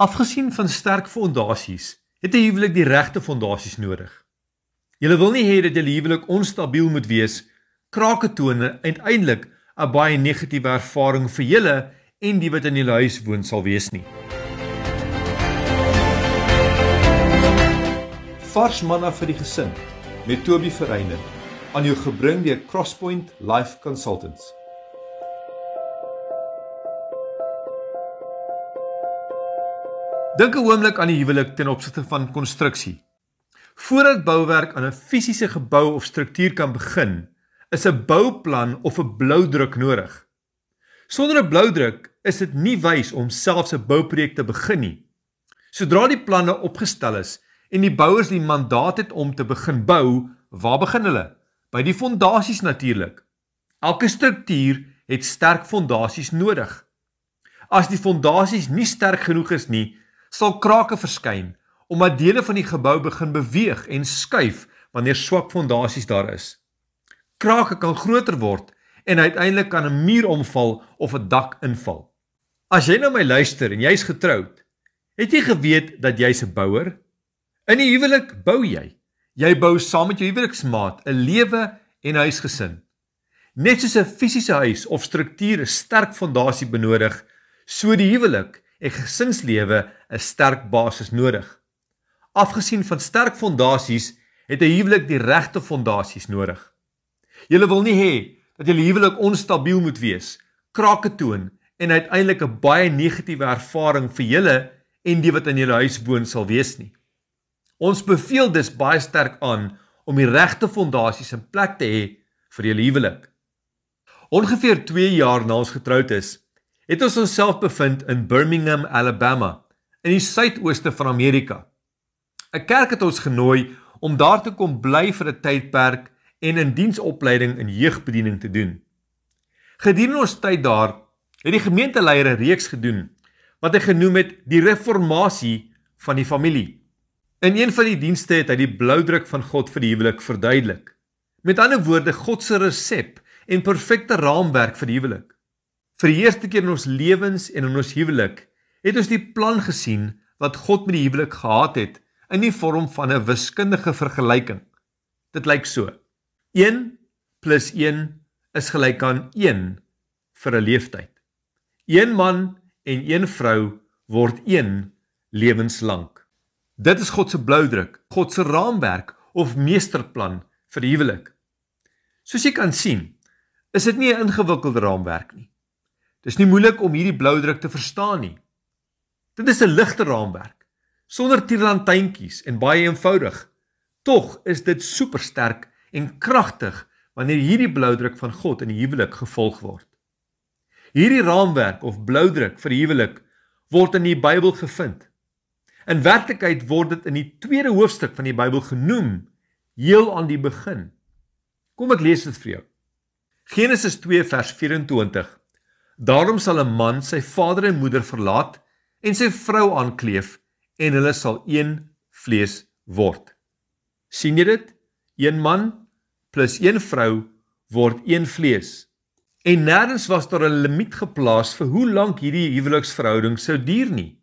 Afgesien van sterk fondasies, het 'n huwelik die regte fondasies nodig. Jy wil nie hê dat jou huwelik onstabiel moet wees, krake toon en uiteindelik 'n baie negatiewe ervaring vir julle en die wat in julle huis woon sal wees nie. Vars manna vir die gesin met Toby Verreine aan jou gebring deur Crosspoint Life Consultants. Dink 'n oomblik aan die huwelik ten opsigte van konstruksie. Voordat bouwerk aan 'n fisiese gebou of struktuur kan begin, is 'n bouplan of 'n bloudruk nodig. Sonder 'n bloudruk is dit nie wys om selfs 'n bouprojek te begin nie. Sodra die planne opgestel is en die bouers die mandaat het om te begin bou, waar begin hulle? By die fondasies natuurlik. Elke struktuur het sterk fondasies nodig. As die fondasies nie sterk genoeg is nie, sal krake verskyn omdat dele van die gebou begin beweeg en skuif wanneer swak fondasies daar is. Krake kan groter word en uiteindelik kan 'n muur omval of 'n dak inval. As jy nou my luister en jy's getroud, het jy geweet dat jy's 'n bouer? In die huwelik bou jy. Jy bou saam met jou huweliksmaat 'n lewe en huisgesin. Net soos 'n fisiese huis of struktuur 'n sterk fondasie benodig, so die huwelik en gesinslewe 'n sterk basis nodig. Afgesien van sterk fondasies, het 'n huwelik die regte fondasies nodig. Jy wil nie hê dat jou huwelik onstabiel moet wees, krake toon en uiteindelik 'n baie negatiewe ervaring vir julle en die wat in julle huis woon sal wees nie. Ons beveel dus baie sterk aan om die regte fondasies in plek te hê vir julle huwelik. Ongeveer 2 jaar na ons getroud is, het ons onsself bevind in Birmingham, Alabama, in die suidooste van Amerika. 'n Kerk het ons genooi om daar te kom bly vir 'n tydperk en 'n die diensopleiding in jeugbediening te doen. Gedurende ons tyd daar, het die gemeenteleier 'n reeks gedoen wat hy genoem het die reformatie van die familie. In een van die dienste het hy die bloudruk van God vir die huwelik verduidelik. Met ander woorde, God se resep en perfekte raamwerk vir die huwelik. Vir die eerste keer in ons lewens en in ons huwelik het ons die plan gesien wat God met die huwelik gehad het in die vorm van 'n wiskundige vergelyking. Dit lyk so: 1 + 1 is gelyk aan 1 vir 'n leeftyd. Een man en een vrou word een lewenslank. Dit is God se bloudruk, God se raamwerk of meesterplan vir die huwelik. Soos jy kan sien, is dit nie 'n ingewikkelde raamwerk nie. Dis nie moeilik om hierdie blou druk te verstaan nie. Dit is 'n ligte raamwerk sonder tierlantuintjies en baie eenvoudig. Tog is dit supersterk en kragtig wanneer hierdie blou druk van God in die huwelik gevolg word. Hierdie raamwerk of blou druk vir huwelik word in die Bybel gevind. In werklikheid word dit in die tweede hoofstuk van die Bybel genoem, heel aan die begin. Kom ek lees dit vir jou. Genesis 2 vers 24 Daarom sal 'n man sy vader en moeder verlaat en sy vrou aankleef en hulle sal een vlees word. sien jy dit? Een man plus een vrou word een vlees. En nêrens was daar 'n limiet geplaas vir hoe lank hierdie huweliksverhouding sou duur nie.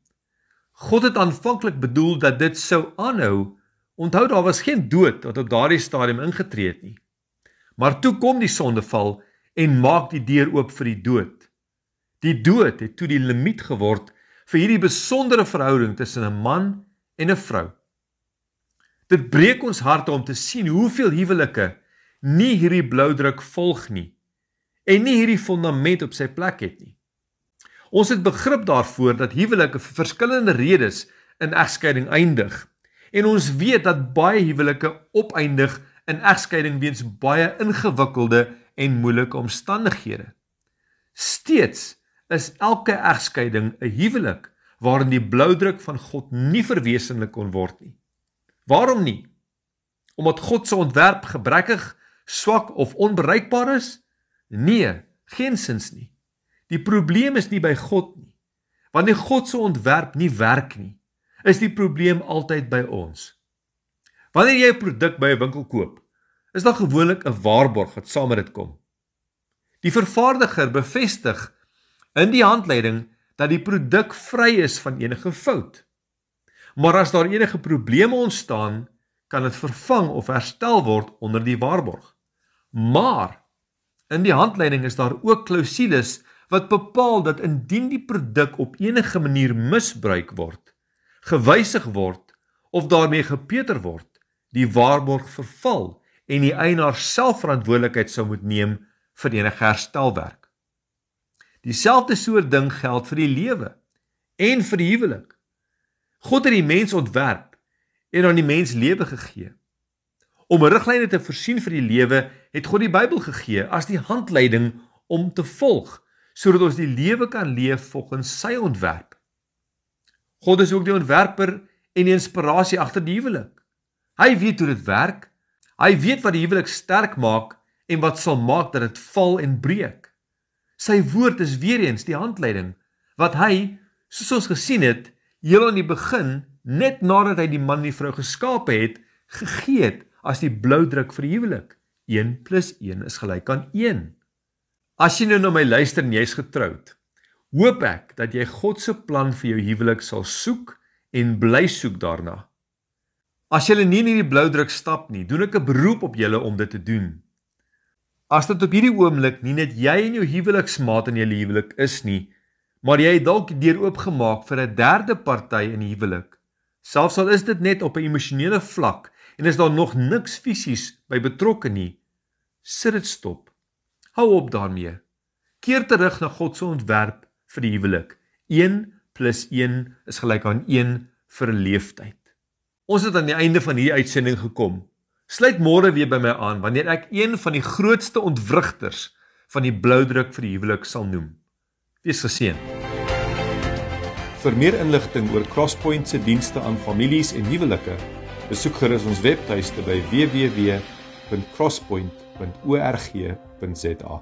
God het aanvanklik bedoel dat dit sou aanhou. Onthou daar was geen dood wat op daardie stadium ingetree het nie. Maar toe kom die sondeval en maak die deur oop vir die dood. Die dood het toe die limiet geword vir hierdie besondere verhouding tussen 'n man en 'n vrou. Dit breek ons harte om te sien hoeveel huwelike nie hierdie bloudruk volg nie en nie hierdie fondament op sy plek het nie. Ons het begrip daarvoor dat huwelike vir verskillende redes in egskeiding eindig en ons weet dat baie huwelike opeindig in egskeiding weens baie ingewikkelde en moeilike omstandighede. Steeds is elke egskeiding 'n huwelik waarin die bloudruk van God nie verwesenlik kon word nie. Waarom nie? Omdat God se ontwerp gebrekkig, swak of onbereikbaar is? Nee, geensins nie. Die probleem is nie by God nie. Wanneer God se ontwerp nie werk nie, is die probleem altyd by ons. Wanneer jy 'n produk by 'n winkel koop, is daar gewoonlik 'n waarborg wat saam met dit kom. Die vervaardiger bevestig in die handleiding dat die produk vry is van enige fout. Maar as daar enige probleme ontstaan, kan dit vervang of herstel word onder die waarborg. Maar in die handleiding is daar ook klousules wat bepaal dat indien die produk op enige manier misbruik word, gewysig word of daarmee gepeter word, die waarborg verval en die eienaar self verantwoordelikheid sou moet neem vir enige herstelwerk. Dieselfde soort ding geld vir die lewe en vir die huwelik. God het die mens ontwerp en aan die mens lewe gegee. Om riglyne te voorsien vir die lewe, het God die Bybel gegee as die handleiding om te volg sodat ons die lewe kan leef volgens sy ontwerp. God is ook die ontwerper en die inspirasie agter die huwelik. Hy weet hoe dit werk. Hy weet wat die huwelik sterk maak en wat sal maak dat dit val en breek. Sy woord is weer eens die handleiding wat hy, soos ons gesien het, heel aan die begin, net nadat hy die man en die vrou geskape het, gegee het as die blou druk vir die huwelik. 1 + 1 is gelyk aan 1. As jy nou na my luister en jy's getroud, hoop ek dat jy God se plan vir jou huwelik sal soek en bly soek daarna. As jy nie in hierdie blou druk stap nie, doen ek 'n beroep op julle om dit te doen. As dit op hierdie oomblik nie net jy en jou huweliksmaat in julle huwelik is nie, maar jy het dalk deur oopgemaak vir 'n derde party in die huwelik, selfs al is dit net op 'n emosionele vlak en is daar nog niks fisies by betrokke nie, sit dit stop. Hou op daarmee. Keer terug na God se ontwerp vir die huwelik. 1 + 1 is gelyk aan 1 vir 'n leeftyd. Ons het aan die einde van hierdie uitsending gekom. Sluit môre weer by my aan wanneer ek een van die grootste ontwrigters van die bloudruk vir die huwelik sal noem. Wees geseën. Vir meer inligting oor Crosspoint se dienste aan families en huwelike, besoek gerus ons webtuiste by www.crosspoint.org.za.